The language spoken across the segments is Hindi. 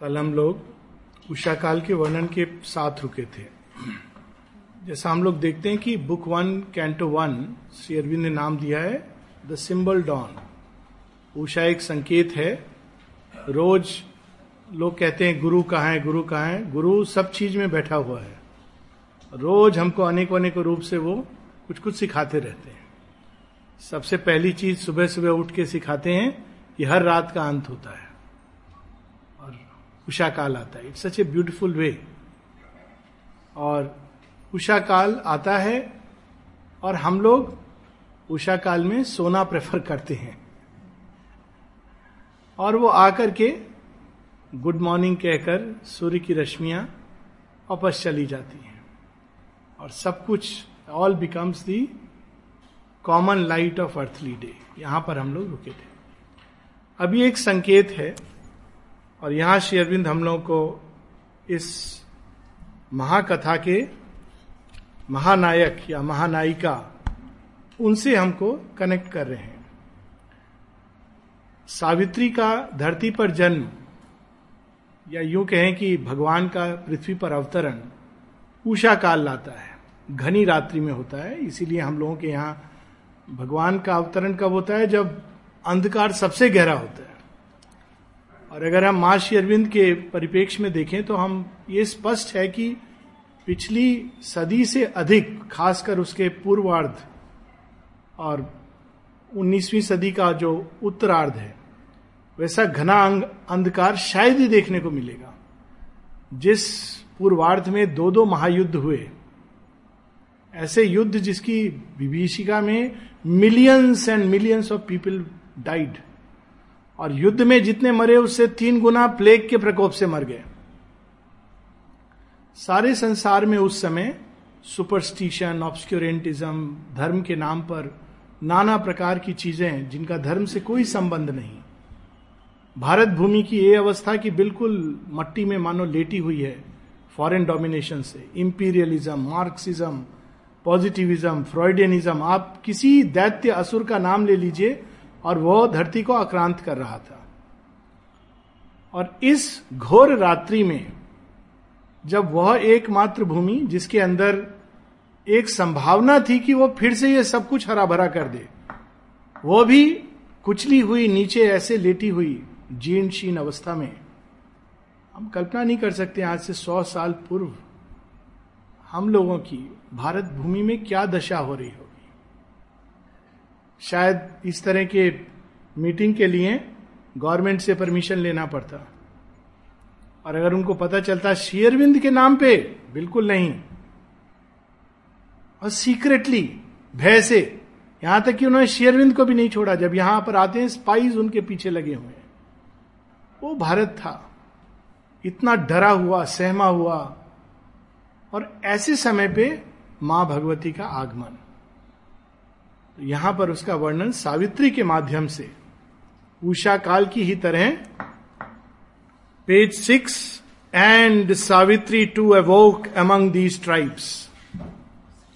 कल हम लोग उषा काल के वर्णन के साथ रुके थे। जैसा हम लोग देखते हैं कि book one, canto one, Shri Aurobindo ने नाम दिया है, द सिंबल डॉन। उषा एक संकेत है। रोज लोग कहते हैं, गुरु कहाँ है, गुरु कहाँ है? गुरु सब चीज़ में बैठा हुआ है। रोज हमको अनेक अनेक रूप से वो कुछ कुछ सिखाते रहते हैं। सबसे पहली चीज़ सुबह सुबह उठ के सिखाते हैं कि हर रात का अंत होता है। उषा काल आता है। It's such a beautiful way और उषा काल आता है और हम लोग उषा काल में सोना प्रेफर करते हैं। और वो आकर के गुड मॉर्निंग कहकर सूर्य की रश्मियाँ वापस चली जाती हैं। और सब कुछ all becomes the common light of earthly day यहाँ पर हम लोग रुके थे। अभी एक संकेत है और यहाँ श्री अरविंद हम लोगों को इस महाकथा के महानायक या महानायिका, उनसे हमको कनेक्ट कर रहे हैं। सावित्री का धरती पर जन्म या यूँ कहें कि भगवान का पृथ्वी पर अवतरण उषा काल लाता है, घनी रात्रि में होता है। इसीलिए हम लोगों के यहाँ भगवान का अवतरण कब होता है? जब अंधकार सबसे गहरा होता है। और अगर हम माँ अरविंद के परिपेक्ष में देखें तो हम ये स्पष्ट है कि पिछली सदी से अधिक, खासकर उसके पूर्वार्ध और 19वीं सदी का जो उत्तरार्ध है, वैसा घना अंधकार शायद ही देखने को मिलेगा। जिस पूर्वार्ध में दो दो महायुद्ध हुए, ऐसे युद्ध जिसकी विभीषिका में millions and millions of people died और युद्ध में जितने मरे उससे तीन गुना प्लेग के प्रकोप से मर गए। सारे संसार में उस समय सुपरस्टिशन ऑब्सक्योरेंटिज्म धर्म के नाम पर नाना प्रकार की चीज़ें जिनका धर्म से कोई संबंध नहीं। भारत भूमि की ये अवस्था की बिल्कुल मट्टी में मानो लेटी हुई है फॉरेन डोमिनेशन से। इंपीरियलिज्म मार्क्सिज्म पॉजिटिविज्म फ्रॉइडियनिज्म आप किसी दैत्य असुर का नाम ले लीजिए और वह धरती को आक्रांत कर रहा था। और इस घोर रात्रि में, जब वह एकमात्र भूमि, जिसके अंदर एक संभावना थी कि वो फिर से ये सब कुछ हरा भरा कर दे, वो भी कुचली हुई, नीचे ऐसे लेटी हुई जीर्ण शीन अवस्था में। हम कल्पना नहीं कर सकते आज से सौ साल पूर्व हम लोगों की भारत भूमि में क्या दशा हो रही होगी शायद इस तरह के मीटिंग के लिए गवर्नमेंट से परमिशन लेना पड़ता। और अगर उनको पता चलता शेयरविंद के नाम पे, बिल्कुल नहीं। और सीक्रेटली भय से, यहाँ तक कि उन्होंने शेयरविंद को भी नहीं छोड़ा, जब यहाँ पर आते हैं स्पाइस उनके पीछे लगे हुए हैं। वो भारत था। इतना डरा हुआ, सहमा हुआ, और ऐसे समय पे माँ भगवती का आगमन। यहाँ पर उसका वर्णन सावित्री के माध्यम से। उषा काल की ही तरह page six and Savitri too awoke among these tribes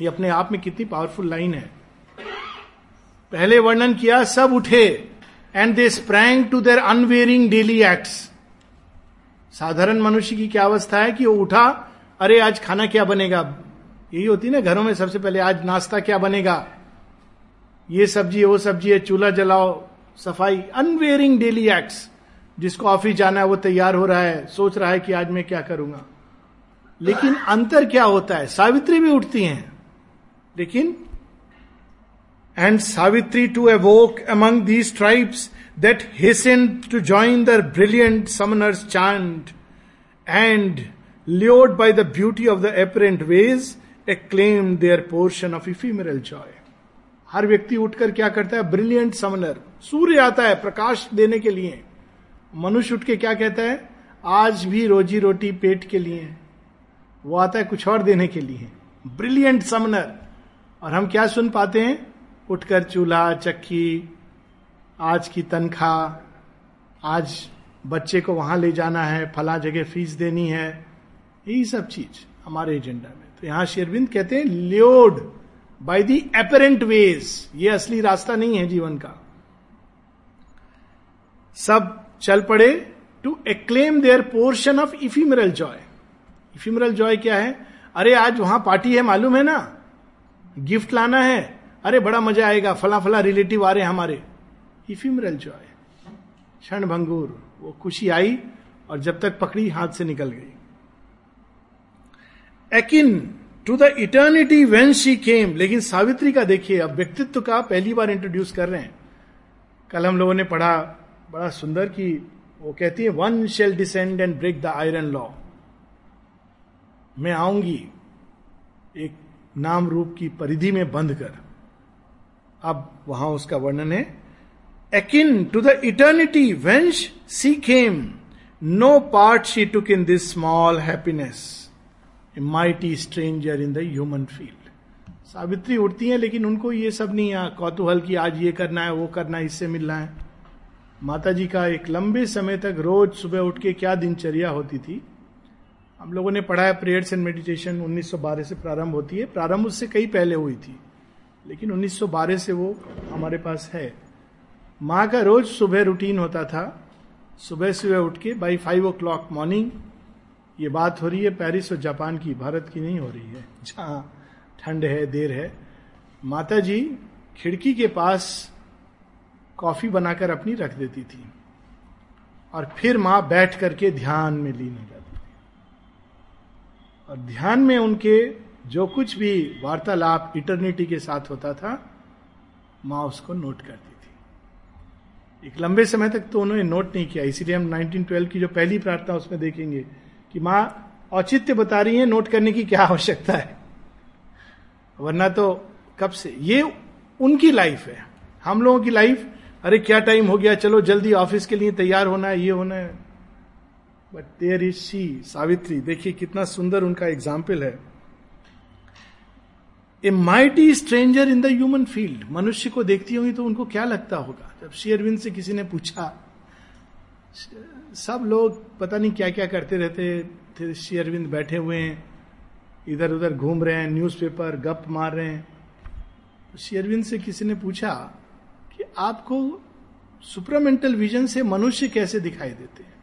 ये अपने आप में कितनी पावरफुल लाइन है। पहले वर्णन किया, सब उठे and they sprang to their unwearying daily acts साधारण मनुष्य की क्या अवस्था है कि वो उठा, अरे आज खाना क्या बनेगा? यही होती ना, घरों में सबसे पहले आज नाश्ता क्या बनेगा? ये सब्ज़ी है, वो सब्ज़ी है, चूल्हा जलाओ, सफ़ाई अनवेयरिंग डेली एक्ट्स जिसको ऑफ़िस जाना है, वो तैयार हो रहा है, सोच रहा है कि आज मैं क्या करूँगा। लेकिन अंतर क्या होता है? सावित्री भी उठती हैं। लेकिन and Savitri too awoke among these tribes that hasten to join the brilliant summoner's chant and lured by the beauty of the apparent ways acclaim their portion of ephemeral joy हर व्यक्ति उठकर क्या करता है? ब्रिलियंट समनर सूर्य आता है, प्रकाश देने के लिए। मनुष्य उठ के क्या कहता है? आज भी रोजी रोटी पेट के लिए वो आता है कुछ और देने के लिए। ब्रिलियंट समनर और हम क्या सुन पाते हैं? उठकर चूल्हा, चक्की, आज की तनख्वाह, आज बच्चे को वहाँ ले जाना है, फला जगह फ़ीस देनी है। यही सब चीज़ हमारे एजेंडा में। तो यहाँ शेरविंद कहते हैं lured by the apparent ways ये असली रास्ता नहीं है जीवन का। सब चल पड़े to acclaim their portion of ephemeral joy ephemeral joy क्या है? अरे आज वहाँ पार्टी है, मालूम है ना? गिफ्ट लाना है। अरे बड़ा मज़ा आएगा फला फला रिलेटिव आ रहे हैं हमारे। इफिमरल जॉय क्षण भंगूर। वो खुशी आई और जब तक पकड़ी हाथ से निकल गई। Akin to the eternity whence she came लेकिन सावित्री का देखिए, अब व्यक्तित्व का पहली बार इंट्रोड्यूस कर रहे हैं। कल हम लोगों ने पढ़ा, बड़ा सुंदर कि वो कहती है one shall descend and break the iron law मैं आऊँगी एक नाम रूप की परिधि में बंद कर। अब वहाँ उसका वर्णन है akin to the eternity whence she came no part she took in this small happiness mighty stranger in the human field Savitri उठती हैं, लेकिन उनको ये सब नहीं आ कौतूहल की आज ये करना है, वो करना है, इससे मिलना है। माता जी का एक लंबे समय तक रोज सुबह उठ के क्या दिनचर्या होती थी? हम लोगों ने पढ़ा है प्रेयर्स एंड मेडिटेशन 1912 से प्रारंभ होती है। प्रारंभ उससे कई पहले हुई थी, लेकिन 1912 से वो हमारे पास है। माँ का रोज सुबह रूटीन होता था। सुबह सुबह उठ के by five o'clock morning ये बात हो रही है, पेरिस और जापान की, भारत की नहीं हो रही है। जहाँ ठंड है, देर है। माता जी खिड़की के पास कॉफ़ी बनाकर अपनी रख देती थी और फिर माँ बैठ करके ध्यान में लीन हो जाती थी। और ध्यान में उनके जो कुछ भी वार्तालाप इटर्निटी के साथ होता था, माँ उसको नोट करती थी। एक लंबे समय तक तो उन्होंने नोट नहीं किया। इसीलिए हम 1912 की जो पहली प्रार्थना उसमें देखेंगे कि माँ औचित्य बता रही है, नोट करने की क्या आवश्यकता है? वरना तो कब से? ये उनकी लाइफ है। हम लोगों की लाइफ अरे क्या टाइम हो गया? चलो जल्दी ऑफ़िस के लिए तैयार होना है, ये होना है। But there is she Savitri, देखिए कितना सुंदर उनका एग्ज़ाम्पल है। A mighty stranger in the human field मनुष्य को देखती होंगी तो उनको क्या लगता होगा? जब शेयरविंद से किसी ने पूछा सब लोग पता नहीं क्या क्या करते रहते थे श्री अरविंद बैठे हुए हैं इधर उधर घूम रहे हैं न्यूज़पेपर गप मार रहे हैं। तो श्री अरविंद से किसी ने पूछा कि आपको सुपरामेंटल विजन से मनुष्य कैसे दिखाई देते हैं?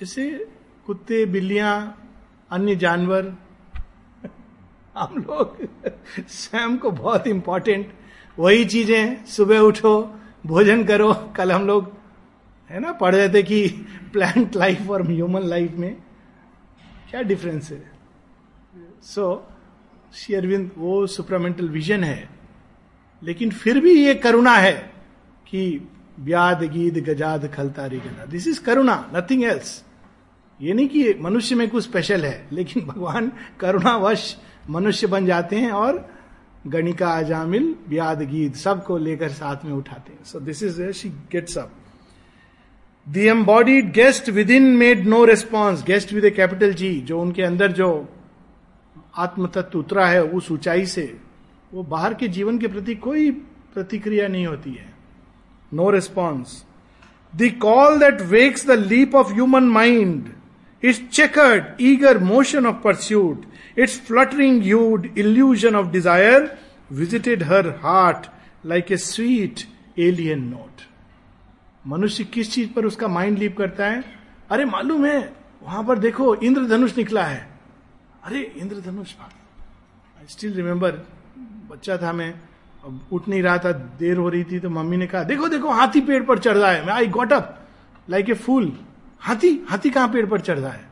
जैसे कुत्ते, बिल्लियाँ, अन्य जानवर। हम लोग स्वयं को बहुत इंपॉर्टेंट वही चीज़ें, सुबह उठो, भोजन करो, कल हम लोग है ना? पढ़ रहे थे कि प्लांट लाइफ और ह्यूमन लाइफ में क्या डिफरेंस है? सो श्री अरविंद, वो सुपरामेंटल विजन है। लेकिन फिर भी ये करुणा है कि ब्याद गीत, गजाद खलतारी गदा। दिस इज़ करुणा नथिंग एल्स ये नहीं कि मनुष्य में कुछ स्पेशल है, लेकिन भगवान करुणावश मनुष्य बन जाते हैं और गणिका अजामिल ब्याद गीत, सबको लेकर साथ में उठाते हैं। So this is she gets up the embodied guest within made no response guest with a capital G जो उनके अंदर जो आत्म तत्व उतरा है, उस ऊंचाई से, वो बाहर के जीवन के प्रति कोई प्रतिक्रिया नहीं होती है। No response the call that wakes the leap of human mind its chequered eager motion of pursuit its fluttering hued illusion of desire visited her heart like a sweet alien note मनुष्य किस चीज़ पर उसका माइंड लीप करता है? अरे, मालूम है, वहाँ पर देखो, इंद्रधनुष निकला है। अरे, इंद्रधनुष आई स्टिल रिमेम्बर बच्चा था मैं, अब उठ नहीं रहा था, देर हो रही थी तो मम्मी ने कहा, देखो देखो, हाथी पेड़ पर चढ़ रहा है। मैं I got up like a fool हाथी हाथी कहाँ पेड़ पर चढ़ रहा है?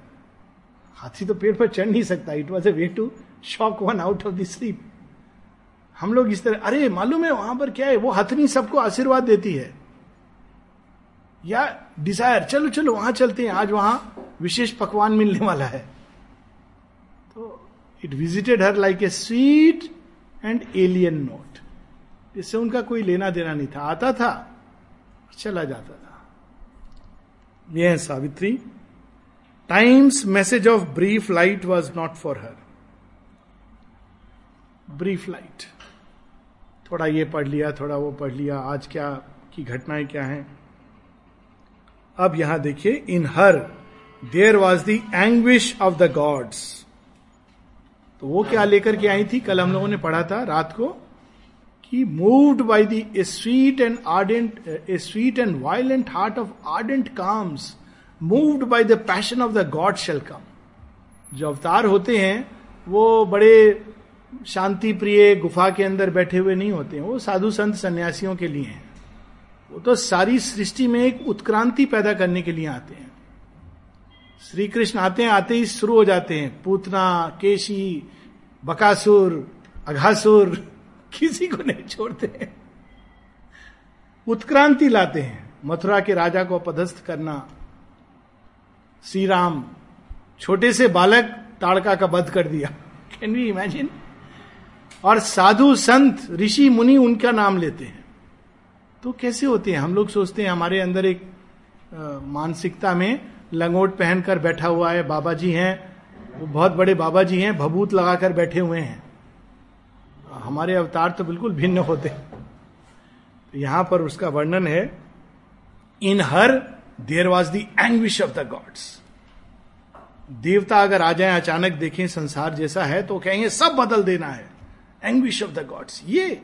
हाथी तो पेड़ पर चढ़ नहीं सकता। It was a way to shock one out of the sleep हम लोग इस तरह, अरे, मालूम है, वहाँ पर क्या है? वो हथनी सबको आशीर्वाद देती है। या डिज़ायर चलो चलो, वहाँ चलते हैं। आज वहाँ विशेष पकवान मिलने वाला है। तो it visited her like a sweet and alien note इससे उनका कोई लेना देना नहीं था। आता था, चला जाता था। यह है Savitri. Time's message of brief light was not for her brief light थोड़ा ये पढ़ लिया, थोड़ा वो पढ़ लिया। आज क्या की घटनाएँ क्या हैं? अब यहाँ देखिए, in her there was the anguish of the gods तो वो क्या लेकर के आई थी? कल हम लोगों ने पढ़ा था रात को कि moved by the sweet and ardent a sweet and violent heart of ardent calms moved by the passion of the god shall come जो अवतार होते हैं, वो बड़े शांति प्रिय गुफा के अंदर बैठे हुए नहीं होते हैं। वो साधु संत सन्यासियों के लिए हैं। वो तो सारी सृष्टि में एक उत्क्रांति पैदा करने के लिए आते हैं। श्री कृष्ण आते हैं, आते ही शुरू हो जाते हैं। पूतना, केशी, बकासुर, अघासुर, किसी को नहीं छोड़ते हैं। उत्क्रांति लाते हैं। मथुरा के राजा को पदस्थ करना। श्री राम छोटे से बालक, ताड़का का वध कर दिया। कैन वी इमेजिन और साधु संत, ऋषि, मुनि, उनका नाम लेते हैं। तो कैसे होते हैं? हम लोग सोचते हैं हमारे अंदर एक मानसिकता में लंगोट पहनकर बैठा हुआ है बाबा जी हैं वो बहुत बड़े बाबा जी हैं, भभूत लगाकर बैठे हुए हैं। हमारे अवतार तो बिल्कुल भिन्न होते हैं। तो यहाँ पर उसका वर्णन है, in her there was the anguish of the gods देवता अगर आ जाए, अचानक देखें, संसार जैसा है तो कहेंगे, सब बदल देना है। एंग्विश ऑफ़ द गॉड्स ये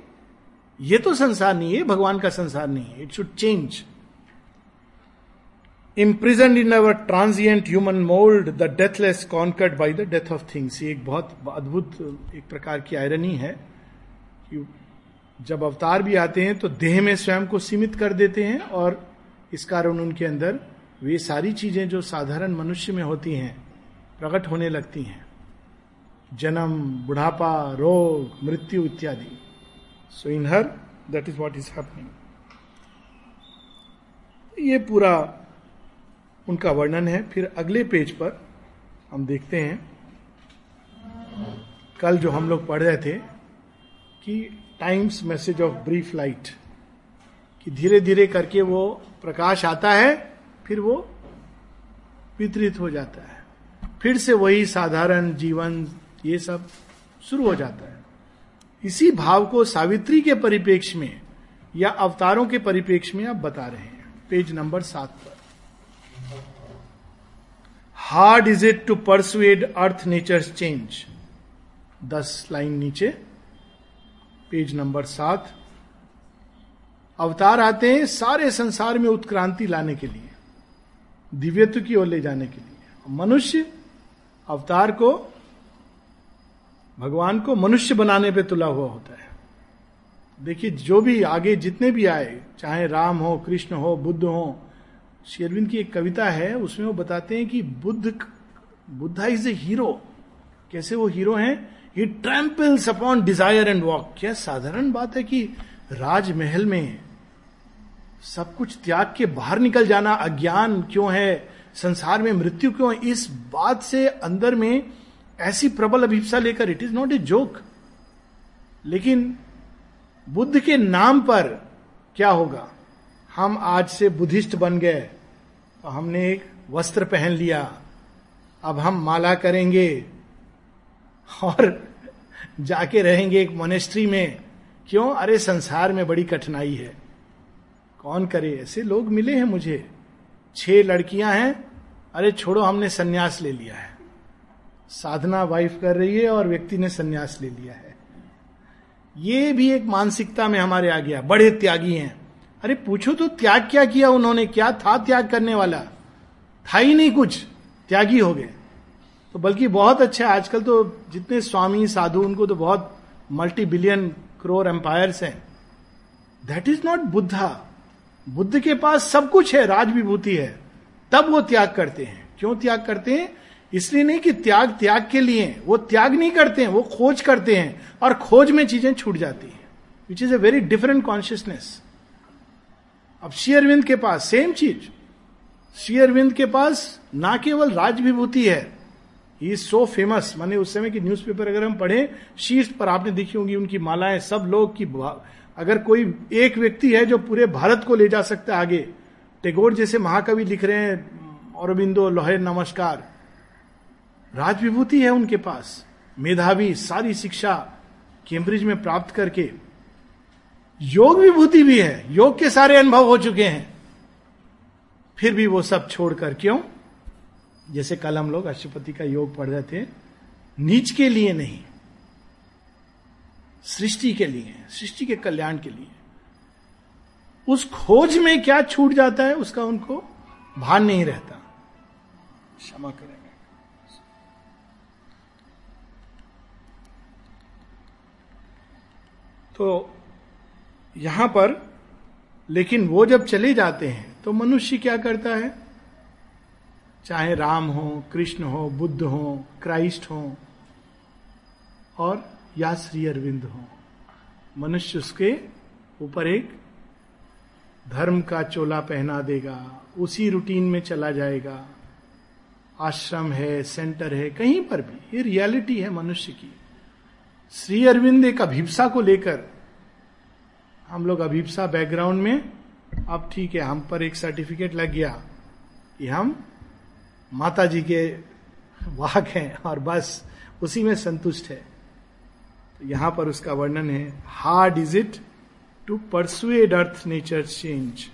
ये तो संसार नहीं है भगवान का संसार नहीं है। It should change imprisoned in our transient human mould the deathless conquered by the death of things ये एक बहुत अद्भुत, एक प्रकार की आयरनी है कि जब अवतार भी आते हैं तो देह में स्वयं को सीमित कर देते हैं और इस कारण उनके अंदर वे सारी चीज़ें जो साधारण मनुष्य में होती हैं, प्रकट होने लगती हैं। जन्म, बुढ़ापा, रोग, मृत्यु इत्यादि। So in her that is what is happening ये पूरा उनका वर्णन है। फिर अगले पेज पर हम देखते हैं। कल जो हम लोग पढ़ रहे थे कि time's message of brief light, कि धीरे धीरे करके वो प्रकाश आता है, फिर वो वितरित हो जाता है। फिर से वही साधारण जीवन, ये सब शुरू हो जाता है। इसी भाव को सावित्री के परिपेक्ष में या अवतारों के परिपेक्ष में आप बता रहे हैं। पेज नंबर सात पर। Hard is it to persuade earth nature change दस लाइन नीचे। पेज नंबर सात। अवतार आते हैं सारे संसार में उत्क्रांति लाने के लिए, दिव्यत्व की ओर ले जाने के लिए। मनुष्य अवतार को भगवान को मनुष्य बनाने पे तुला हुआ होता है। देखिए, जो भी आगे जितने भी आए, चाहे राम हो, कृष्ण हो, बुद्ध हो, शेरविंद की एक कविता है, उसमें वो बताते हैं कि Buddha Buddha is a hero. कैसे वो हीरो हैं? He tramples upon desire and walk क्या साधारण बात है कि राजमहल में सब कुछ त्याग के बाहर निकल जाना, अज्ञान क्यों है, संसार में मृत्यु क्यों है, इस बात से अंदर में ऐसी प्रबल अभिप्सा लेकर it is not a joke लेकिन बुद्ध के नाम पर क्या होगा? हम आज से बुद्धिस्ट बन गए तो हमने एक वस्त्र पहन लिया, अब हम माला करेंगे, और जाके रहेंगे एक मोनेस्ट्री में। क्यों? अरे संसार में बड़ी कठिनाई है। कौन करे? ऐसे लोग मिले हैं मुझे। छह लड़कियाँ हैं, अरे छोड़ो, हमने सन्यास ले लिया है। साधना वाइफ कर रही है और व्यक्ति ने सन्यास ले लिया है। ये भी एक मानसिकता में हमारे आ गया बड़े त्यागी हैं। अरे पूछो तो त्याग क्या किया उन्होंने? क्या था त्याग करने वाला? था ही नहीं कुछ। त्यागी हो गए। तो बल्कि बहुत अच्छा आजकल तो जितने स्वामी, साधु, उनको तो बहुत मल्टी बिलियन क्रोर एम्पायर्स हैं। That is not Buddha Buddha के पास सब कुछ है राज विभूति है। तब वो त्याग करते हैं। क्यों त्याग करते हैं? इसलिए नहीं कि त्याग त्याग के लिए। वो त्याग नहीं करते हैं, वो खोज करते हैं और खोज में चीज़ें छूट जाती है which is a very different consciousness अब शेयरविंद के पास सेम चीज़। शेयरविंद के पास ना केवल राज विभूति है। ही इज़ सो फ़ेमस माने उस समय की न्यूज़पेपर अगर हम पढ़े, शीर्ष पर आपने देखी होंगी उनकी मालाएँ, सब लोग की अगर कोई एक व्यक्ति है जो पूरे भारत को ले जा सकता है आगे, टेगोर जैसे महाकवि लिख रहे हैं, औरबिंदो, लोहे, नमस्कार। राज विभूति है उनके पास। मेधावी, सारी शिक्षा कैम्ब्रिज में प्राप्त करके। योग विभूति भी है। योग के सारे अनुभव हो चुके हैं। फिर भी वो सब छोड़कर क्यों? जैसे कल हम लोग अष्टपति का योग पढ़ रहे थे, नीच के लिए नहीं, सृष्टि के लिए, सृष्टि के कल्याण के लिए। उस खोज में क्या छूट जाता है, उसका उनको भान नहीं रहता। क्षमा करेंगे तो यहाँ पर, लेकिन वो जब चले जाते हैं तो मनुष्य क्या करता है? चाहे राम हो, कृष्ण हो, बुद्ध हो, क्राइस्ट हो, और या श्री अरविंद हो। मनुष्य उसके ऊपर एक धर्म का चोला पहना देगा, उसी रूटीन में चला जाएगा। आश्रम है, सेंटर है, कहीं पर भी। ये रियलिटी है मनुष्य की। श्री अरविंद एक अभिप्सा को लेकर, हम लोग अभिप्सा बैकग्राउंड में, अब ठीक है, हम पर एक सर्टिफिकेट लग गया कि हम माता जी के वाहक हैं और बस उसी में संतुष्ट है। तो यहाँ पर उसका वर्णन है hard is it to persuade earth nature change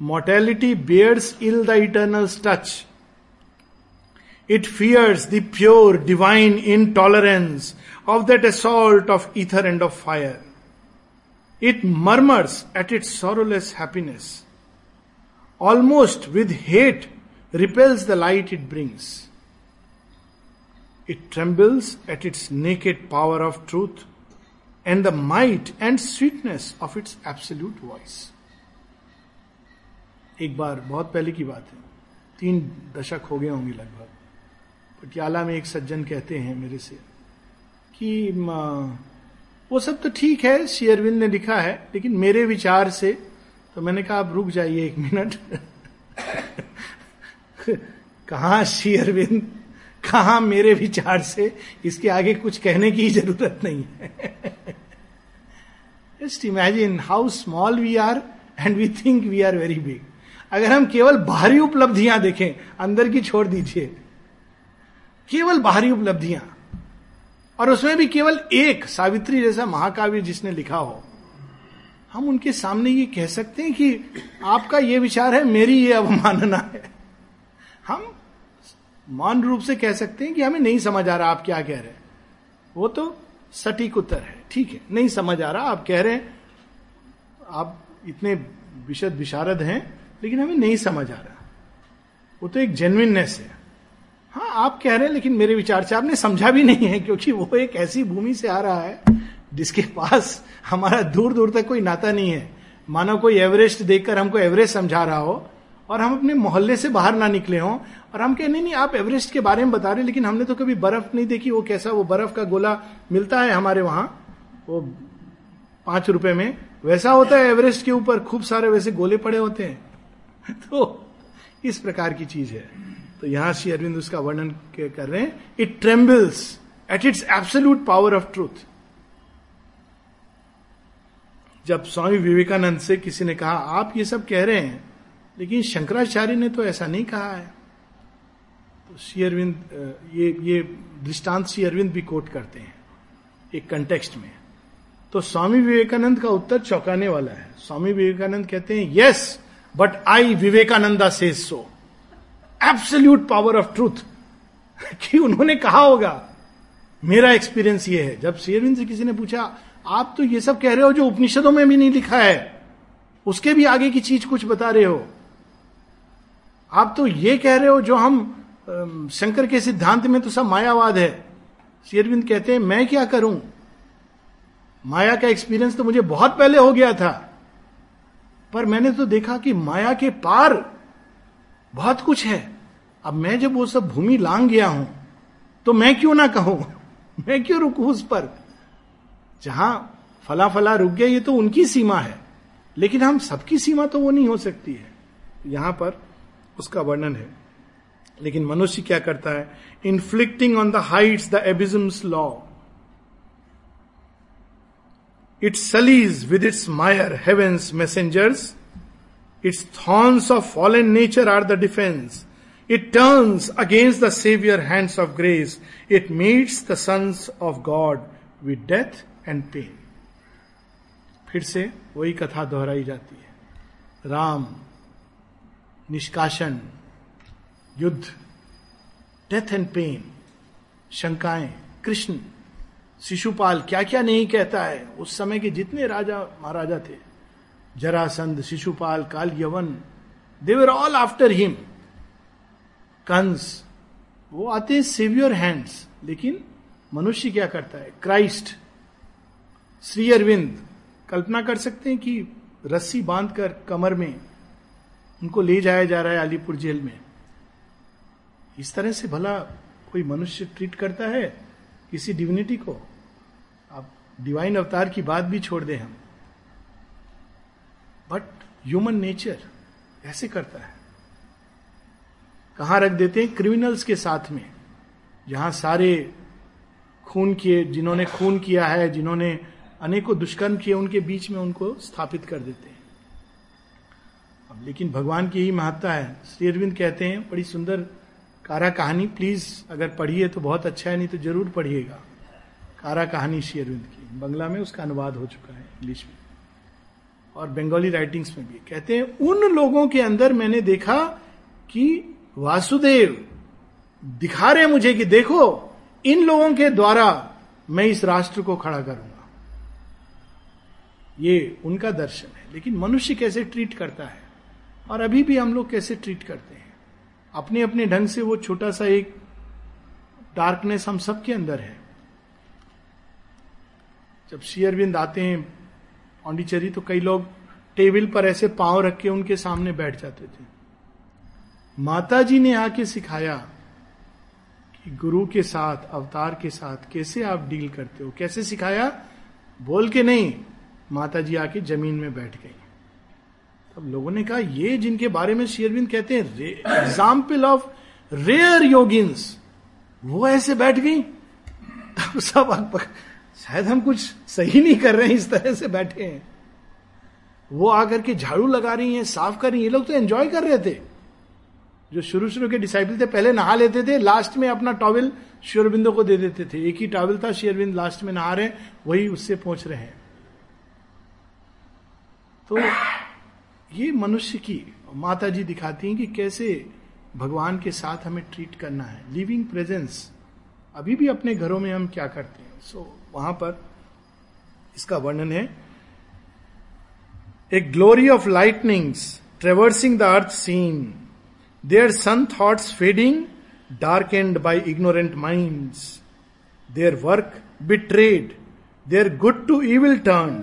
mortality bears ill the eternal touch it fears the pure divine in of that assault of ether and of fire it murmurs at it sorrowless happiness almost with hate repels the light it brings. It trembles at its naked power of truth and the might and sweetness of its absolute voice. एक बार, बहुत पहले की बात है तीन दशक हो गए होंगे लगभग पटियाला में एक सज्जन कहते हैं मेरे से कि वो सब तो ठीक है शेयरविंद ने लिखा है, लेकिन मेरे विचार से तो मैंने कहा, आप रुक जाइए एक मिनट। कहा श्री अरविंद? कहा मेरे विचार से? इसके आगे कुछ कहने की ज़रूरत नहीं है। Just imagine how small we are and we think we are very big अगर हम केवल बाहरी उपलब्धियाँ देखें, अंदर की छोड़ दीजिए। केवल बाहरी उपलब्धियाँ। और उसमें भी केवल एक सावित्री जैसा महाकाव्य जिसने लिखा हो। हम उनके सामने ये कह सकते हैं कि आपका ये विचार है, मेरी ये अवमानना है। हम मान रूप से कह सकते हैं कि हमें नहीं समझ आ रहा आप क्या कह रहे हैं। वो तो सटीक उत्तर है, ठीक है, नहीं समझ आ रहा, आप कह रहे हैं, आप इतने विशद विशारद हैं, लेकिन हमें नहीं समझ आ रहा। वो तो एक जेन्युइननेस है। हाँ आप कह रहे हैं, लेकिन मेरे विचार से आपने समझा भी नहीं है, क्योंकि वो एक ऐसी भूमि से आ रहा है, जिसके पास हमारा दूर दूर तक कोई नाता नहीं है। मानो कोई एवरेस्ट देखकर हमको एवरेस्ट समझा रहा हो, और हम अपने मोहल्ले से बाहर ना निकले हों, और हम कहे, नहीं नहीं, आप एवरेस्ट के बारे में बता रहे लेकिन हमने तो कभी बर्फ़ नहीं देखी, वो कैसा, वो बर्फ़ का गोला मिलता है हमारे वहाँ? वो पाँच रुपए में, वैसा होता है एवरेस्ट के ऊपर, खूब सारे वैसे गोले पड़े होते हैं। तो इस प्रकार की चीज़ है। तो यहाँ श्री अरविंद उसका वर्णन कर रहे हैं। It trembles at its absolute power of truth जब स्वामी विवेकानंद से किसी ने कहा, आप ये सब कह रहे हैं, लेकिन शंकराचार्य ने तो ऐसा नहीं कहा है। तो श्री अरविंद ये ये दृष्टांत श्री अरविंद भी कोट करते हैं, एक कंटेक्स्ट में। तो स्वामी विवेकानंद का उत्तर चौंकाने वाला है। स्वामी विवेकानंद कहते हैं यस बट आई विवेकानंदा से so absolute power of truth कि उन्होंने कहा होगा, मेरा एक्सपीरियंस ये है। जब शेरविंद से किसी ने पूछा, आप तो ये सब कह रहे हो जो उपनिषदों में भी नहीं लिखा है? उसके भी आगे की चीज़ कुछ बता रहे हो? आप तो ये कह रहे हो जो हम शंकर के सिद्धांत में तो सब मायावाद है। शेरविंद कहते हैं, मैं क्या करूँ? माया का एक्सपीरियंस तो मुझे बहुत पहले हो गया था। पर मैंने तो देखा कि माया के पार बहुत कुछ है। अब मैं जब वो सब भूमि लांग गया हूँ तो मैं क्यों ना कहूँ? मैं क्यों रुकू उस पर? जहाँ फला फला रुक गया, ये तो उनकी सीमा है। लेकिन हम सबकी सीमा तो वो नहीं हो सकती है। यहाँ पर उसका वर्णन है। लेकिन मनुष्य क्या करता है? Inflicting on the heights the abysm's law it sullies with its mire heaven's messengers its thorns of fallen nature are the defence it turns against the saviour hands of grace it meets the sons of God with death and pain फिर से वही कथा दोहराई जाती है। राम निष्काशन युद्ध डेथ एंड पेन शंकाएँ, कृष्ण, शिशुपाल क्या क्या नहीं कहता है? उस समय के जितने राजा, महाराजा थे Jarasandh Shishupal Kalyavan they were all after him Kansa वो आते हैं सेवियर हैंड्स लेकिन मनुष्य क्या करता है? क्राइस्ट श्री अरविंद कल्पना कर सकते हैं कि रस्सी बांधकर कमर में उनको ले जाया जा रहा है अलीपुर जेल में। इस तरह से भला कोई मनुष्य ट्रीट करता है किसी डिविनिटी को? आप डिवाइन अवतार की बात भी छोड़ दें हम। बट ह्यूमन नेचर ऐसे करता है। कहाँ रख देते हैं? क्रिमिनल्स के साथ में। जहाँ सारे खून किए, जिन्होंने खून किया है, जिन्होंने अनेकों दुष्कर्म किए, उनके बीच में उनको स्थापित कर देते हैं। अब लेकिन भगवान की ही महत्ता है। श्री अरविंद कहते हैं, बड़ी सुंदर कारा कहानी। प्लीज़ अगर पढ़िए तो बहुत अच्छा है, नहीं तो ज़रूर पढ़िएगा। कारा कहानी श्री अरविंद की। बंगला में उसका अनुवाद हो चुका है, इंग्लिश में। और बंगाली राइटिंग्स में भी। कहते हैं, उन लोगों के अंदर मैंने देखा कि वासुदेव दिखा रहे मुझे कि देखो, इन लोगों के द्वारा मैं इस राष्ट्र को खड़ा करूँगा। ये उनका दर्शन है। लेकिन मनुष्य कैसे ट्रीट करता है? और अभी भी हम लोग कैसे ट्रीट करते हैं? अपने अपने ढंग से वो छोटा सा एक डार्कनेस हम सबके अंदर है। जब शेयरविंद आते हैं पांडिचेरी तो कई लोग टेबल पर ऐसे पाँव रख के उनके सामने बैठ जाते थे। माता जी ने आके सिखाया कि गुरु के साथ, अवतार के साथ कैसे आप डील करते हो? कैसे सिखाया? बोल के नहीं माता जी आके ज़मीन में बैठ गई। तब लोगों ने कहा, ये जिनके बारे में शेयरविंद कहते हैं एग्ज़ाम्पल ऑफ़ रेयर योगिन्स वो ऐसे बैठ गई? तब सब शायद हम कुछ सही नहीं कर रहे हैं इस तरह से बैठे हैं। वो आकर के झाड़ू लगा रही हैं साफ़ कर रही हैं। ये लोग तो एंजॉय कर रहे थे। जो शुरू शुरू के डिसाइपल थे पहले नहा लेते थे लास्ट में अपना टॉवल शेयरबिंदो को दे देते थे। एक ही टॉवल था शेयरबिंद लास्ट में नहा रहे वही उससे पहुँच रहे हैं। तो ये मनुष्य की माता जी दिखाती हैं कि कैसे भगवान के साथ हमें ट्रीट करना है। लिविंग प्रेजेंस अभी भी अपने घरों में हम क्या करते हैं? सो so, वहाँ पर इसका वर्णन है। A glory of lightnings traversing the earth scene their sun thoughts fading dark and by ignorant mind their work be betrayed their good to evil turn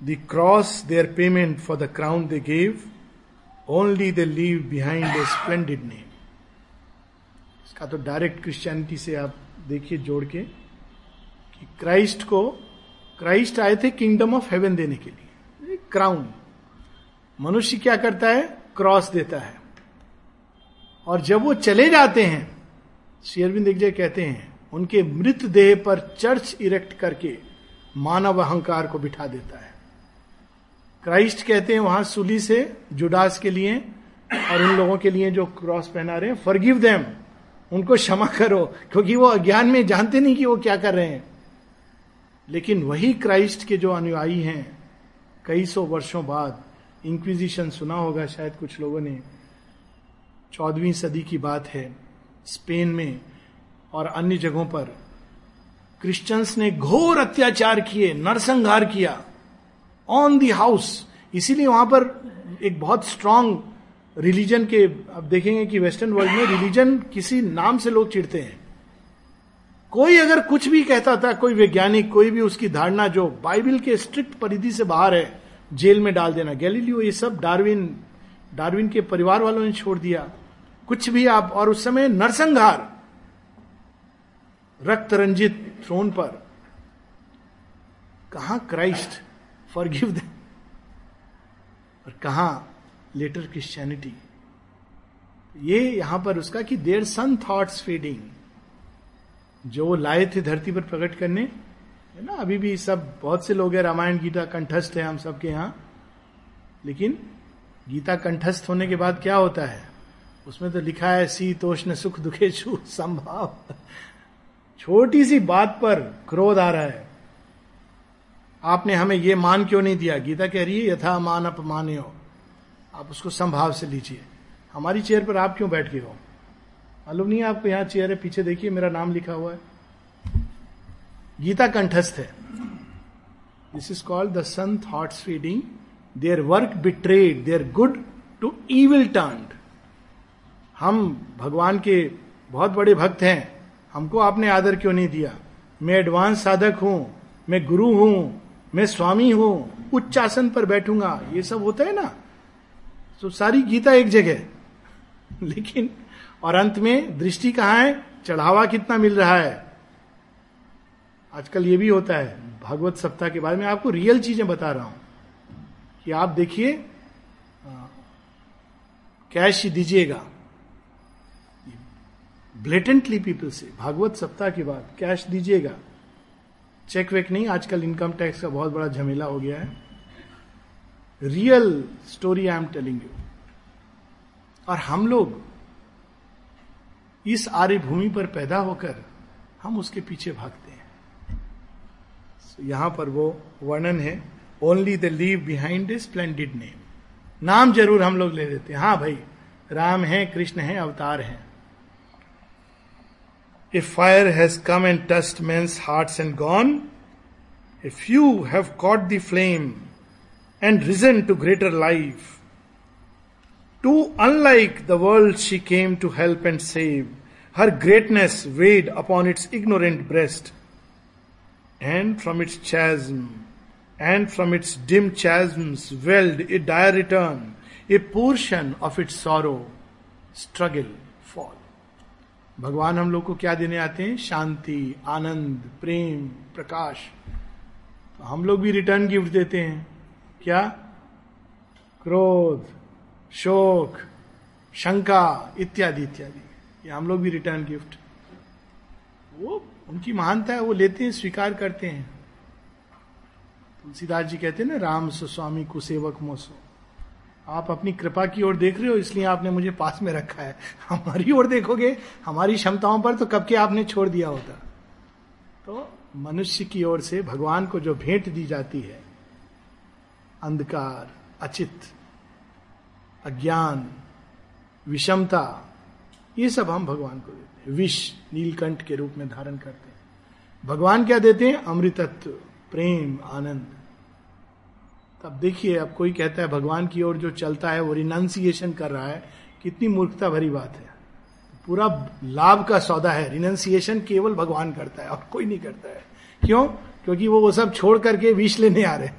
the cross their payment for the crown they gave, only they leave behind a splendid name. इसका तो डायरेक्ट क्रिश्चियनिटी से आप देखिए जोड़ के। कि क्राइस्ट को, क्राइस्ट आए थे किंगडम ऑफ़ हेवन देने के लिए। क्राउन। मनुष्य क्या करता है? क्रॉस देता है। और जब वो चले जाते हैं शेयरविंद एक कहते हैं, उनके मृत देह पर चर्च इरेक्ट करके मानव अहंकार को बिठा देता है। क्राइस्ट कहते हैं वहाँ सुली से जुडास के लिए और उन लोगों के लिए जो क्रॉस पहना रहे हैं, फॉरगिव देम। उनको क्षमा करो, क्योंकि वो अज्ञान में जानते नहीं कि वो क्या कर रहे हैं। लेकिन वही क्राइस्ट के जो अनुयायी हैं, कई सौ वर्षों बाद इंक्विजिशन सुना होगा शायद कुछ लोगों ने, चौदहवीं सदी की बात है, स्पेन में और अन्य जगहों पर। क्रिश्चियंस ने घोर अत्याचार किए, नरसंहार किया ऑन दी हाउस इसीलिए वहाँ पर एक बहुत स्ट्रांग रिलीजन के अब देखेंगे कि वेस्टर्न वर्ल्ड में रिलीजन किसी नाम से लोग चिढ़ते हैं। कोई अगर कुछ भी कहता था, कोई वैज्ञानिक, कोई भी उसकी धारणा जो बाइबल के स्ट्रिक्ट परिधि से बाहर है, जेल में डाल देना। गैलीलियो ये सब डार्विन डार्विन के परिवार वालों ने छोड़ दिया। कुछ भी आप, और उस समय नरसंहार रक्त रंजित थ्रोन पर। कहा क्राइस्ट फॉर गिव और कहा लेटर क्रिश्चियनिटी? ये यहाँ पर उसका कि देर सन थॉट्स फीडिंग। जो वो लाए थे धरती पर प्रकट करने, है ना, अभी भी सब, बहुत से लोग हैं, रामायण, गीता कंठस्थ है हम सबके यहाँ। लेकिन गीता कंठस्थ होने के बाद क्या होता है? उसमें तो लिखा है, सी शीतोष्ण सुख दुखे छू संभाव। छोटी सी बात पर क्रोध आ रहा है। आपने हमें ये मान क्यों नहीं दिया? गीता कह रही है, यथा मान अपमान हो आप उसको संभाव से लीजिए। हमारी चेयर पर आप क्यों बैठ गए हो? मालूम नहीं आपको यहाँ चेयर है, पीछे देखिए, मेरा नाम लिखा हुआ है। गीता कंठस्थ है। This is called the sun thoughts feeding their work betrayed their good to evil turn हम भगवान के बहुत बड़े भक्त हैं। हमको आपने आदर क्यों नहीं दिया? मैं एडवांस साधक हूँ, मैं गुरु हूँ, मैं स्वामी हूँ उच्च आसन पर बैठूँगा। ये सब होता है ना? तो सारी गीता एक जगह लेकिन और अंत में दृष्टि कहाँ है? चढ़ावा कितना मिल रहा है? आजकल ये भी होता है, भागवत सप्ताह के बाद में आपको रियल चीज़ें बता रहा हूँ। कि आप देखिए कैश दीजिएगा। ब्लेटेंटली पीपल से, भागवत सप्ताह के बाद कैश दीजिएगा। चेक वेक नहीं, आजकल इनकम टैक्स का बहुत बड़ा झमेला हो गया है। Real story I am telling you और हम लोग इस आर्य भूमि पर पैदा होकर हम उसके पीछे भागते हैं। So, यहाँ पर वो वर्णन है only the leave behind splendid name नाम ज़रूर हम लोग ले लेते हैं। हाँ भाई राम है कृष्ण है अवतार है। A fire has come and touched men's heart and gone a few have caught the flame and risen to greater life too unlike the world she came to help and save Her greatness weighed upon its ignorant breast. And from its chasm, and from its dim chasms welled a dire return, a portion of its sorrow, struggle, fall. भगवान हम लोग को क्या देने आते हैं शांति आनंद प्रेम प्रकाश तो हम लोग भी रिटर्न गिफ्ट देते हैं क्या क्रोध शोक शंका इत्यादि इत्यादि ये हम लोग भी रिटर्न गिफ्ट वो उनकी महानता है, वो लेते हैं, स्वीकार करते हैं। तुलसीदास जी कहते हैं ना, राम स्वामी कुसेवक मोसो। आप अपनी कृपा की ओर देख रहे हो, इसलिए आपने मुझे पास में रखा है। हमारी ओर देखोगे, हमारी क्षमताओं पर तो कब के आपने छोड़ दिया होता। तो मनुष्य की ओर से भगवान को जो भेंट दी जाती है, अंधकार, अचित, अज्ञान, विषमता ये सब हम भगवान को देते हैं। विष, नीलकंठ के रूप में धारण करते हैं। भगवान क्या देते हैं? अमृतत्व, प्रेम, आनंद। तब देखिए, अब कोई कहता है भगवान की ओर जो चलता है, वो रिनाउंसिएशन कर रहा है, कितनी मूर्खता भरी बात है। पूरा लाभ का सौदा है। रिनाउंसिएशन केवल भगवान करता है और कोई नहीं करता है। क्यों? क्योंकि वो वो सब छोड़ करके विष लेने आ रहे हैं।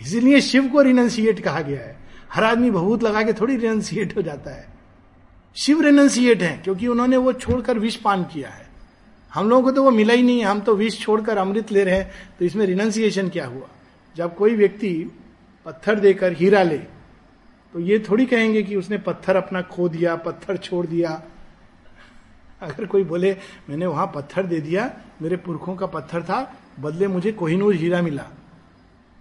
इसीलिए शिव को रिनाउंसिएट कहा गया है। हर आदमी बहुत लगा के थोड़ी रिनाउंसिएट हो जाता है। शिव रिनाउंसिएट है, क्योंकि उन्होंने वो छोड़कर विष पान किया है। हम लोगों को तो वो मिला ही नहीं है, हम तो विष छोड़कर अमृत ले रहे हैं तो इसमें रिनाउंसिएशन क्या हुआ? जब कोई व्यक्ति पत्थर देकर हीरा ले तो ये थोड़ी कहेंगे कि उसने पत्थर अपना खो दिया, पत्थर छोड़ दिया। अगर कोई बोले, मैंने वहाँ पत्थर दे दिया, मेरे पुरखों का पत्थर था, बदले मुझे कोहिनूर हीरा मिला।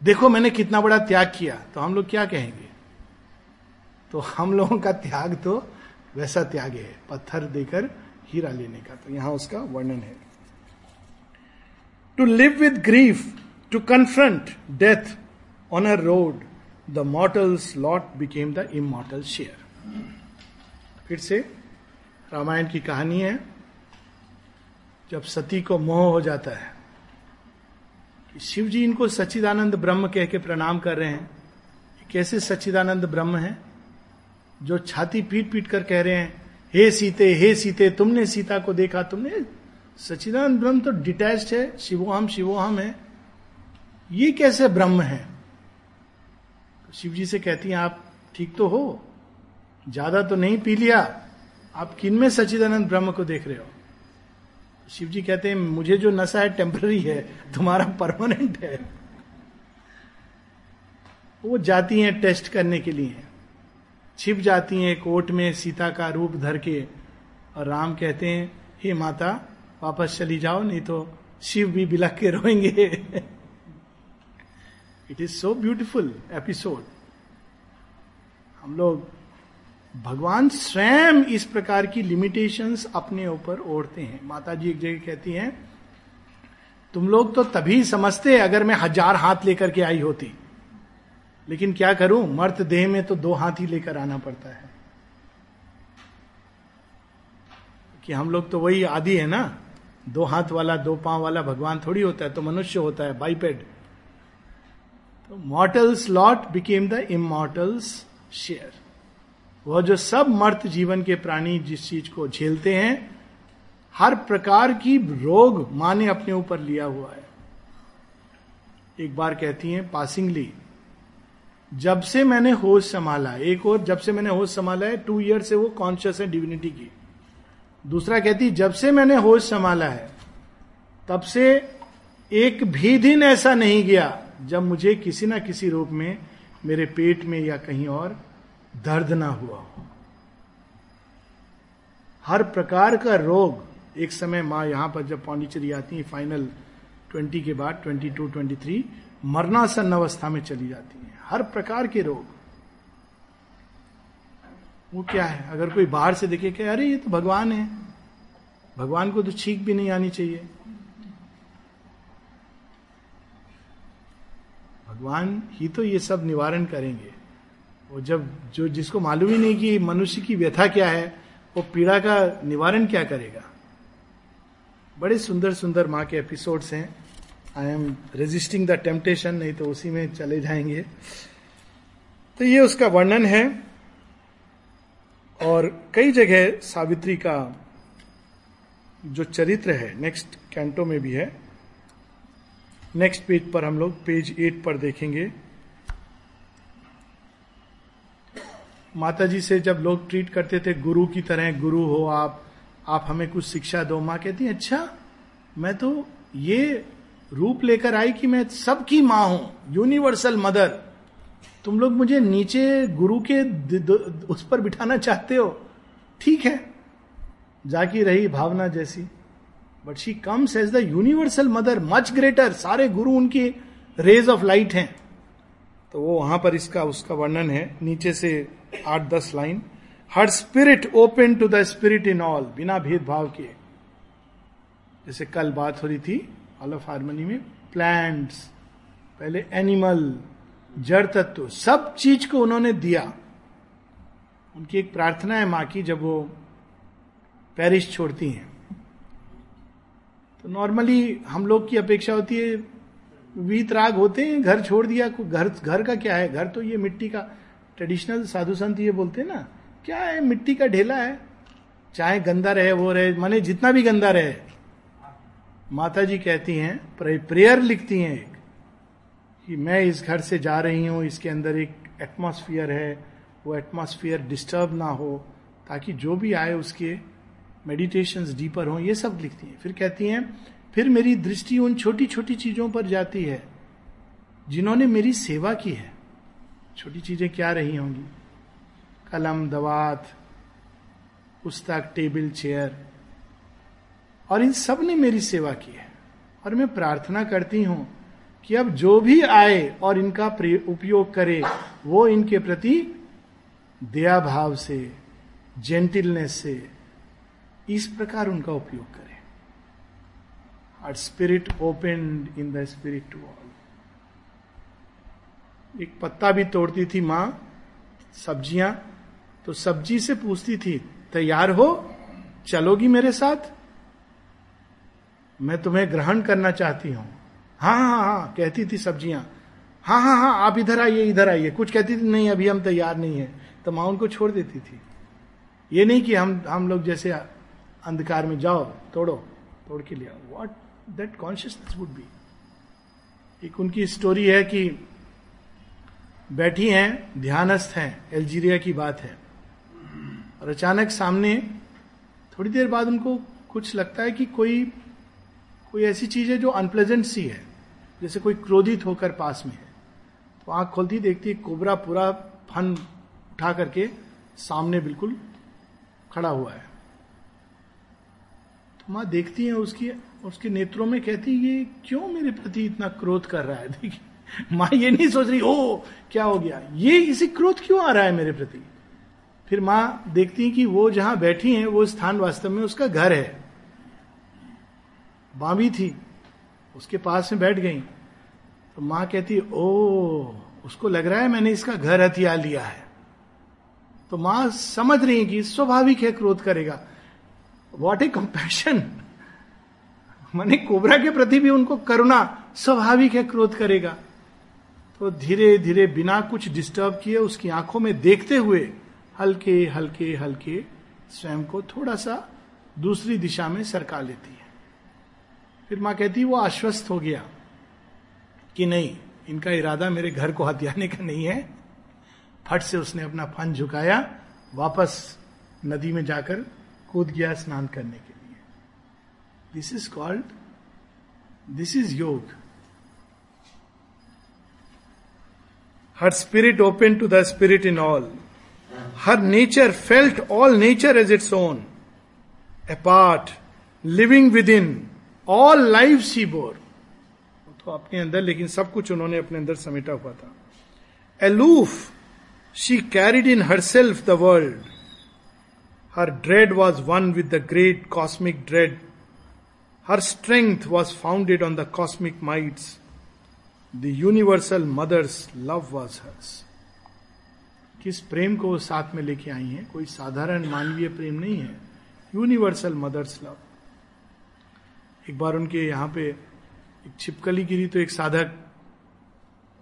देखो मैंने कितना बड़ा त्याग किया। तो हम लोग क्या कहेंगे? तो हम लोगों का त्याग तो वैसा त्याग है, पत्थर देकर हीरा लेने का। तो यहाँ उसका वर्णन है। To live with grief to confront death on a road the mortal's lot became the immortal share फिर से रामायण की कहानी है, जब सती को मोह हो जाता है, कि शिव जी इनको सच्चिदानंद ब्रह्म कह के प्रणाम कर रहे हैं कैसे सच्चिदानंद ब्रह्म है? जो छाती पीट पीट कर कह रहे हैं, हे सीते हे सीते, तुमने सीता को देखा, तुमने सच्चिदानंद ब्रह्म तो डिटैच है शिवोहम शिवोहम है। ये कैसे ब्रह्म है? तो शिव जी से कहती हैं, आप ठीक तो हो, ज़्यादा तो नहीं पी लिया, आप किन में सचिदानंद ब्रह्म को देख रहे हो? शिव जी कहते हैं, मुझे जो नशा है टेम्पररी है, तुम्हारा परमानेंट है। वो जाती हैं टेस्ट करने के लिए। छिप जाती हैं कोट में सीता का रूप धर के। और राम कहते हैं, हे माता, वापस चली जाओ, नहीं तो शिव भी बिलख के रोएँगे। It is so beautiful episode हम लोग भगवान स्वयं इस प्रकार की लिमिटेशंस अपने ऊपर ओढ़ते हैं। माता जी एक जगह कहती हैं, तुम लोग तो तभी समझते अगर मैं हज़ार हाथ लेकर के आई होती। लेकिन क्या करूँ? मर्त देह में तो दो हाथ ही लेकर आना पड़ता है। कि हम लोग तो वही आदि है ना? दो हाथ वाला, दो पाँव वाला भगवान थोड़ी होता है तो मनुष्य होता है बाइपेड तो mortal's lot became the immortal's share वह जो सब मर्त जीवन के प्राणी जिस चीज़ को झेलते हैं, हर प्रकार की रोग माँ ने अपने ऊपर लिया हुआ है। एक बार कहती हैं पासिंगली जब से मैंने होश संभाला, एक और जब से मैंने होश संभाला है टू ईयर से वो कॉन्शियस है डिविनिटी की। दूसरा कहती, जब से मैंने होश संभाला है, तब से एक भी दिन ऐसा नहीं गया जब मुझे किसी ना किसी रूप में, मेरे पेट में या कहीं और दर्द ना हुआ हो। हर प्रकार का रोग, एक समय माँ यहाँ पर जब पांडिचेरी आती है फाइनल ट्वेंटी के बाद ट्वेंटी टू ट्वेंटी थ्री मरनासन अवस्था में चली जाती। हर प्रकार के रोग। वो क्या है? अगर कोई बाहर से देखे कि अरे, ये तो भगवान है। भगवान को तो छींक भी नहीं आनी चाहिए। भगवान ही तो ये सब निवारण करेंगे। वो जब, जो जिसको मालूम ही नहीं कि मनुष्य की व्यथा क्या है, वो पीड़ा का निवारण क्या करेगा? बड़े सुंदर सुंदर माँ के एपिसोड्स हैं। I am resisting the temptation नहीं तो उसी में चले जाएँगे। तो ये उसका वर्णन है। और कई जगह सावित्री का जो चरित्र है नेक्स्ट कैंटो में भी है। नेक्स्ट पेज पर हम लोग पेज एट पर देखेंगे। माता जी से जब लोग ट्रीट करते थे, गुरु की तरह, गुरु हो आप आप हमें कुछ शिक्षा दो। माँ कहती अच्छा मैं तो ये रूप लेकर आई कि मैं सबकी माँ हूँ यूनिवर्सल मदर तुम लोग मुझे नीचे गुरु के द, द, उस पर बिठाना चाहते हो? ठीक है। जाकी रही भावना जैसी। But she comes as the universal mother much greater सारे गुरु उनकी रेज ऑफ़ लाइट हैं। तो वो वहाँ पर इसका उसका वर्णन है। नीचे से आठ दस line. Her spirit open to the spirit in all बिना भेदभाव के जैसे कल बात हो रही थी ऑफ़ हारमोनी में प्लांट्स पहले एनिमल जड़ तत्व, सब चीज़ को उन्होंने दिया। उनकी एक प्रार्थना है माँ की जब वो पेरिस छोड़ती हैं। तो नॉर्मली हम लोग की अपेक्षा होती है, वीत राग होते हैं, घर छोड़ दिया घर घर का क्या है? घर तो ये मिट्टी का ट्रेडिशनल साधु संत ये बोलते हैं ना, क्या है? मिट्टी का ढेला है। चाहे गंदा रहे, वो रहे, माने जितना भी गंदा रहे माता जी कहती हैं प्रेयर लिखती हैं एक, कि मैं इस घर से जा रही हूँ, इसके अंदर एक एटमॉस्फियर है, वो एटमॉस्फियर डिस्टर्ब ना हो, ताकि जो भी आए उसके मेडिटेशन डीपर हो, ये सब लिखती हैं। फिर कहती हैं, फिर मेरी दृष्टि उन छोटी छोटी चीज़ों पर जाती है, जिन्होंने मेरी सेवा की है। छोटी चीज़ें क्या रही होंगी? कलम, दवात, पुस्तक, टेबल, चेयर और इन सबने मेरी सेवा की है। और मैं प्रार्थना करती हूँ कि अब जो भी आए और इनका उपयोग करे, वो इनके प्रति दया भाव से जेंटिलनेस से इस प्रकार उनका उपयोग करे। Our spirit open in the spirit to all एक पत्ता भी तोड़ती थी माँ, सब्ज़ियाँ। तो सब्ज़ी से पूछती थी, तैयार हो? चलोगी मेरे साथ? मैं तुम्हें ग्रहण करना चाहती हूँ। हाँ हाँ हाँ कहती थी सब्ज़ियाँ। हाँ हाँ हाँ आप इधर आइए इधर आइए। कुछ कहती थी, नहीं, अभी हम तैयार नहीं है। तो माँ उनको छोड़ देती थी। ये नहीं कि हम हम लोग जैसे अंधकार में, जाओ, तोड़ो, तोड़ के लिया what that consciousness would be एक उनकी स्टोरी है कि बैठी हैं, ध्यानस्थ हैं एल्जीरिया की बात है। और अचानक सामने थोड़ी देर बाद उनको कुछ लगता है कि कोई कोई ऐसी चीज़ है जो अनप्लेजेंट सी है, जैसे कोई क्रोधित होकर पास में है। तो आँख खोलती देखती कोबरा पूरा फन उठा करके सामने बिल्कुल खड़ा हुआ है। तो माँ देखती है उसकी, उसके नेत्रों में कहती ये क्यों मेरे प्रति इतना क्रोध कर रहा है? देखिए, माँ ये नहीं सोच रही, ओ, क्या हो गया? ये इसी क्रोध क्यों आ रहा है मेरे प्रति? फिर माँ देखती है कि वो जहाँ बैठी हैं, वो स्थान वास्तव में उसका घर है। बाबी थी, उसके पास में बैठ गई। तो माँ कहती, ओ, उसको लग रहा है मैंने इसका घर हथियार लिया है। तो माँ समझ रही कि स्वाभाविक है क्रोध करेगा। वॉट ए कंपैशन मैंने कोबरा के प्रति भी उनको करुणा स्वाभाविक है क्रोध करेगा। तो धीरे धीरे बिना कुछ डिस्टर्ब किए उसकी आँखों में देखते हुए हल्के हल्के हल्के स्वयं को थोड़ा सा दूसरी दिशा में सरका लेती है। फिर माँ कहती, वो आश्वस्त हो गया कि नहीं, इनका इरादा मेरे घर को हथियाने का नहीं है। फट से उसने अपना फन झुकाया, वापस नदी में जाकर कूद गया स्नान करने के लिए। This is called this is yoga. Her spirit open to the spirit in all her nature felt all nature as its own a part living with in all life she bore तो अपने अंदर, लेकिन सब कुछ उन्होंने अपने अंदर समेटा हुआ था। Aloof she carried in her self the world her dread was one with the great cosmic dread her strength was founded on the cosmic mights the universal mother's love was hers किस प्रेम को वो साथ में लेके आई हैं? कोई साधारण मानवीय प्रेम नहीं है। यूनिवर्सल मदर्स लव एक बार उनके यहाँ पे एक छिपकली गिरी तो एक साधक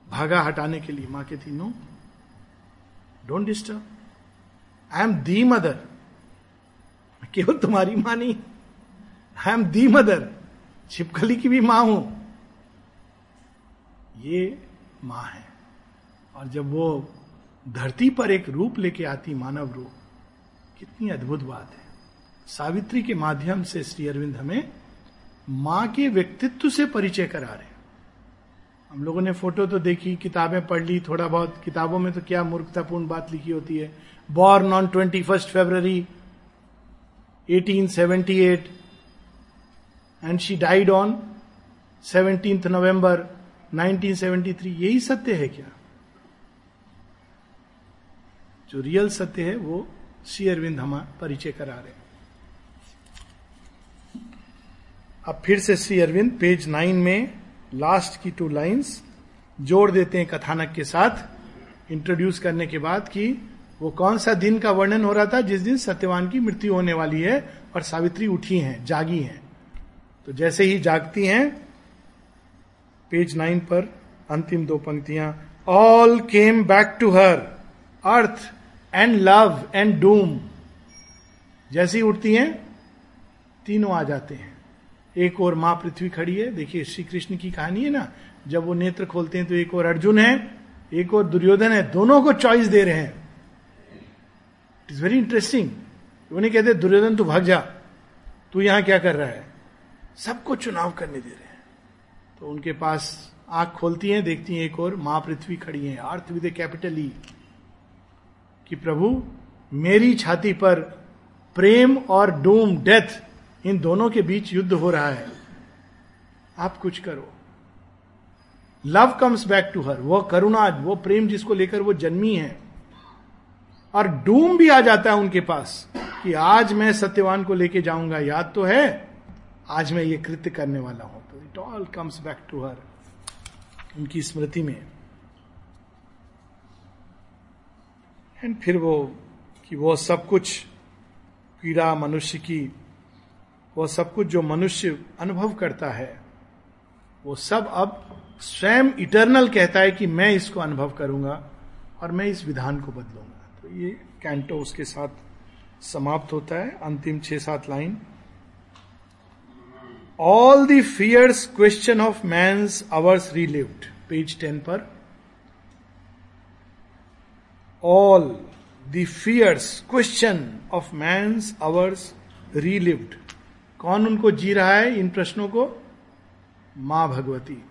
भागा हटाने के लिए, माँ के थी no don't disturb I am the mother केवल तुम्हारी माँ नहीं आई एम दी मदर छिपकली की भी माँ हूँ। ये माँ है। और जब वो धरती पर एक रूप लेके आती मानव रूप, कितनी अद्भुत बात है। सावित्री के माध्यम से श्री अरविंद हमें माँ के व्यक्तित्व से परिचय करा रहे हम लोगों ने फ़ोटो तो देखी, किताबें पढ़ ली, थोड़ा बहुत। किताबों में तो क्या मूर्खतापूर्ण बात लिखी होती है। Born on twenty first February 1878 and she died on seventeenth November 1973 यही सत्य है क्या? जो रियल सत्य है, वो श्री अरविंद हम परिचय करा रहे अब फिर से श्री अरविंद पेज नाइन में लास्ट की टू लाइंस जोड़ देते हैं कथानक के साथ। इंट्रोड्यूस करने के बाद कि वो कौन सा दिन का वर्णन हो रहा था, जिस दिन सत्यवान की मृत्यु होने वाली है और सावित्री उठी हैं, जागी हैं। तो जैसे ही जागती हैं पेज नाइन पर अंतिम दो पंक्तियाँ all came back to her earth and love and doom जैसी उठती हैं, तीनों आ जाते हैं। एक और माँ पृथ्वी खड़ी है। देखिए, श्री कृष्ण की कहानी है ना, जब वो नेत्र खोलते हैं तो एक और अर्जुन है, एक और दुर्योधन है, दोनों को चॉइस दे रहे हैं। इट इज़ वेरी इंटरेस्टिंग वो नहीं कहते दुर्योधन, तू भाग जा। तू यहाँ क्या कर रहा है? सबको चुनाव करने दे रहे हैं। तो उनके पास आँख खोलती हैं, देखती हैं, एक और माँ पृथ्वी खड़ी है। Earth with a capital E कि प्रभु, मेरी छाती पर प्रेम और डूम डेथ इन दोनों के बीच युद्ध हो रहा है। आप कुछ करो। Love comes back to her वो करुणा, वो प्रेम जिसको लेकर वो जन्मी है। और डूम भी आ जाता है उनके पास कि आज मैं सत्यवान को लेके जाऊँगा। याद तो है, आज मैं ये कृत्य करने वाला हूँ। तो it all comes back to her उनकी स्मृति में। एंड फिर वो कि वो सब कुछ पीड़ा मनुष्य की वो सब कुछ जो मनुष्य अनुभव करता है, वो सब अब स्वयं इटर्नल कहता है कि मैं इसको अनुभव करूँगा और मैं इस विधान को बदलूँगा। तो ये कैंटो उसके साथ समाप्त होता है। अंतिम छह सात line. All the fierce question of man's hours relived page ten पर। All the fierce question of man's hours relived कौन उनको जी रहा है इन प्रश्नों को? माँ भगवती।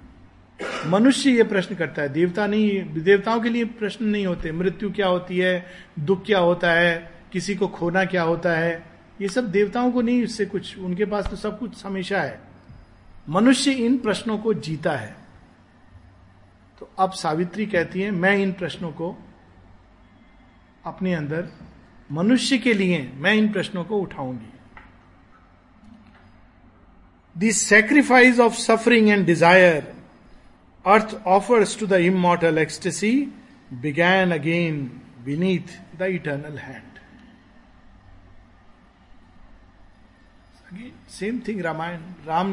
मनुष्य ये प्रश्न करता है। देवता नहीं, देवताओं के लिए प्रश्न नहीं होते। मृत्यु क्या होती है? दुख क्या होता है? किसी को खोना क्या होता है? ये सब देवताओं को नहीं इससे कुछ। उनके पास तो सब कुछ हमेशा है। मनुष्य इन प्रश्नों को जीता है। तो अब सावित्री कहती है, मैं इन प्रश्नों को अपने अंदर, मनुष्य के लिए मैं इन प्रश्नों को उठाऊँगी। This sacrifice of suffering and desire earth offers to the immortal ecstasy began again beneath the eternal hand same thing Ramayan Ram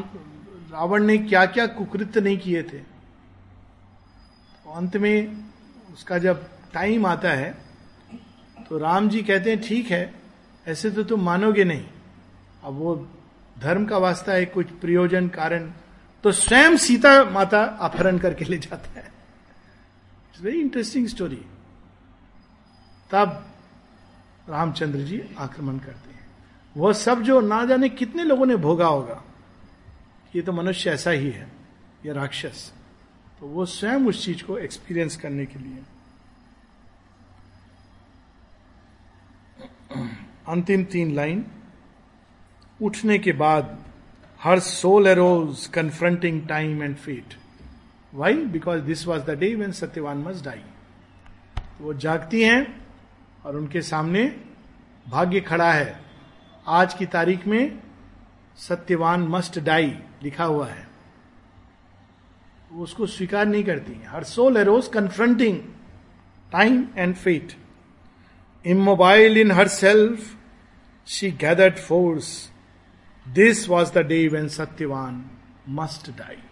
Ravan ने क्या क्या कुकृत्य नहीं किए थे तो अंत में उसका जब टाइम आता है तो राम जी कहते हैं, ठीक है, ऐसे तो तुम मानोगे नहीं. अब वो धर्म का वास्ता है, कुछ प्रयोजन, कारण तो स्वयं सीता माता अपहरण करके ले जाता है। इट्स वेरी इंटरेस्टिंग स्टोरी तब रामचंद्र जी आक्रमण करते हैं। वह सब जो ना जाने कितने लोगों ने भोगा होगा, ये तो मनुष्य ऐसा ही है, ये राक्षस। तो वो स्वयं उस चीज़ को एक्सपीरियंस करने के लिए। अंतिम तीन लाइन। उठने के बाद her soul arose confronting time and fate why because this was the day when Satyavan must die वो जागती हैं और उनके सामने भाग्य खड़ा है। आज की तारीख में सत्यवान मस्ट डाई लिखा हुआ है। उसको स्वीकार नहीं करती her soul arose confronting time and fate immobile in her self she gathered force This was the day when Satyavan must die.